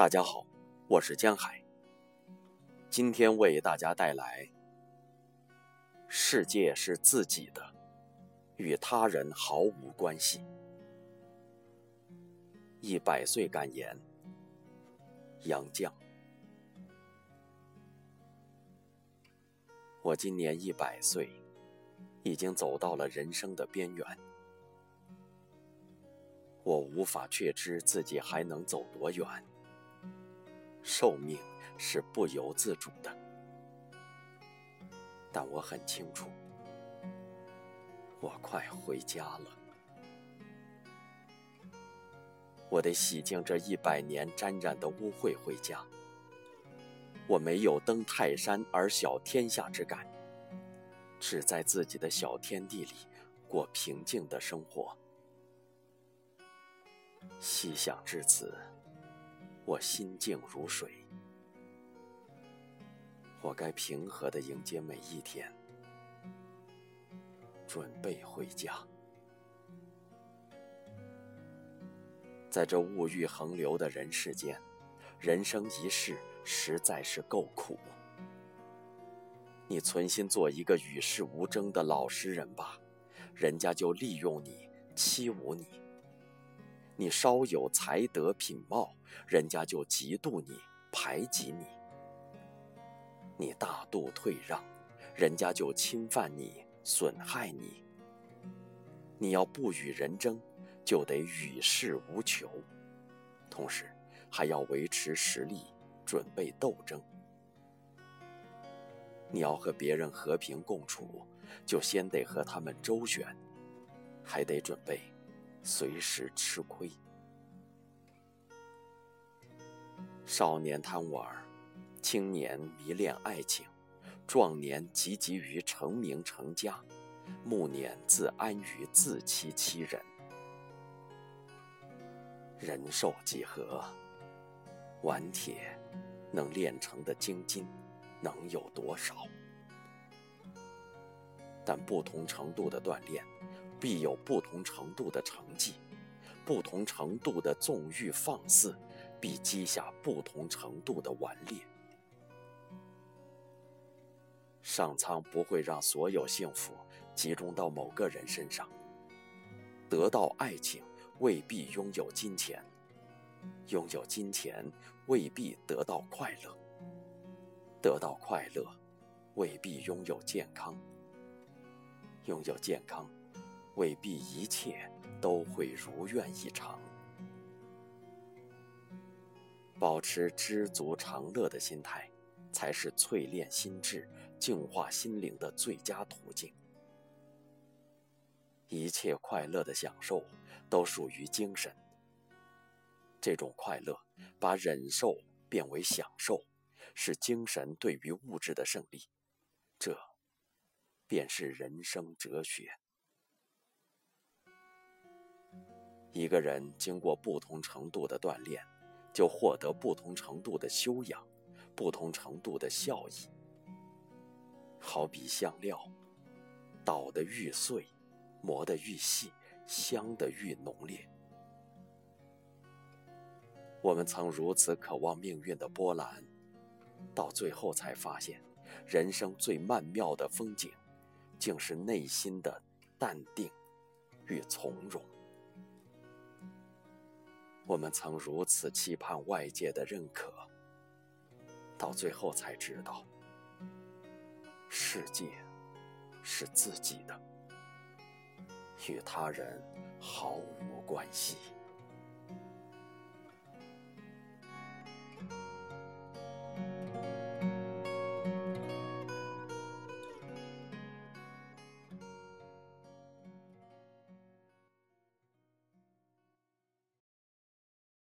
大家好，我是江海。今天为大家带来：世界是自己的，与他人毫无关系。一百岁感言，杨绛。我今年一百岁，已经走到了人生的边缘。我无法确知自己还能走多远。寿命是不由自主的，但我很清楚，我快回家了。我得洗净这一百年沾染的污秽回家。我没有登泰山而小天下之感，只在自己的小天地里过平静的生活。细想至此。我心静如水，我该平和的迎接每一天，准备回家。在这物欲横流的人世间，人生一世实在是够苦。你存心做一个与世无争的老实人吧，人家就利用你，欺侮你。你稍有才德品貌，人家就嫉妒你、排挤你；你大度退让，人家就侵犯你、损害你。你要不与人争，就得与世无求，同时还要维持实力，准备斗争。你要和别人和平共处，就先得和他们周旋，还得准备。随时吃亏。少年贪玩，青年迷恋爱情，壮年汲汲于成名成家，暮年自安于自欺欺人。人寿几何？顽铁能炼成的精金，能有多少？但不同程度的锻炼。必有不同程度的成绩，不同程度的纵欲放肆，必积下不同程度的顽劣。上苍不会让所有幸福集中到某个人身上。得到爱情未必拥有金钱，拥有金钱未必得到快乐，得到快乐未必拥有健康，拥有健康。未必一切都会如愿以偿。保持知足常乐的心态，才是淬炼心智、净化心灵的最佳途径。一切快乐的享受都属于精神。这种快乐把忍受变为享受，是精神对于物质的胜利。这，便是人生哲学。一个人经过不同程度的锻炼，就获得不同程度的修养，不同程度的效益。好比香料，捣得愈碎，磨得愈细，香得愈浓烈。我们曾如此渴望命运的波澜，到最后才发现，人生最曼妙的风景，竟是内心的淡定与从容。我们曾如此期盼外界的认可，到最后才知道，世界是自己的，与他人毫无关系。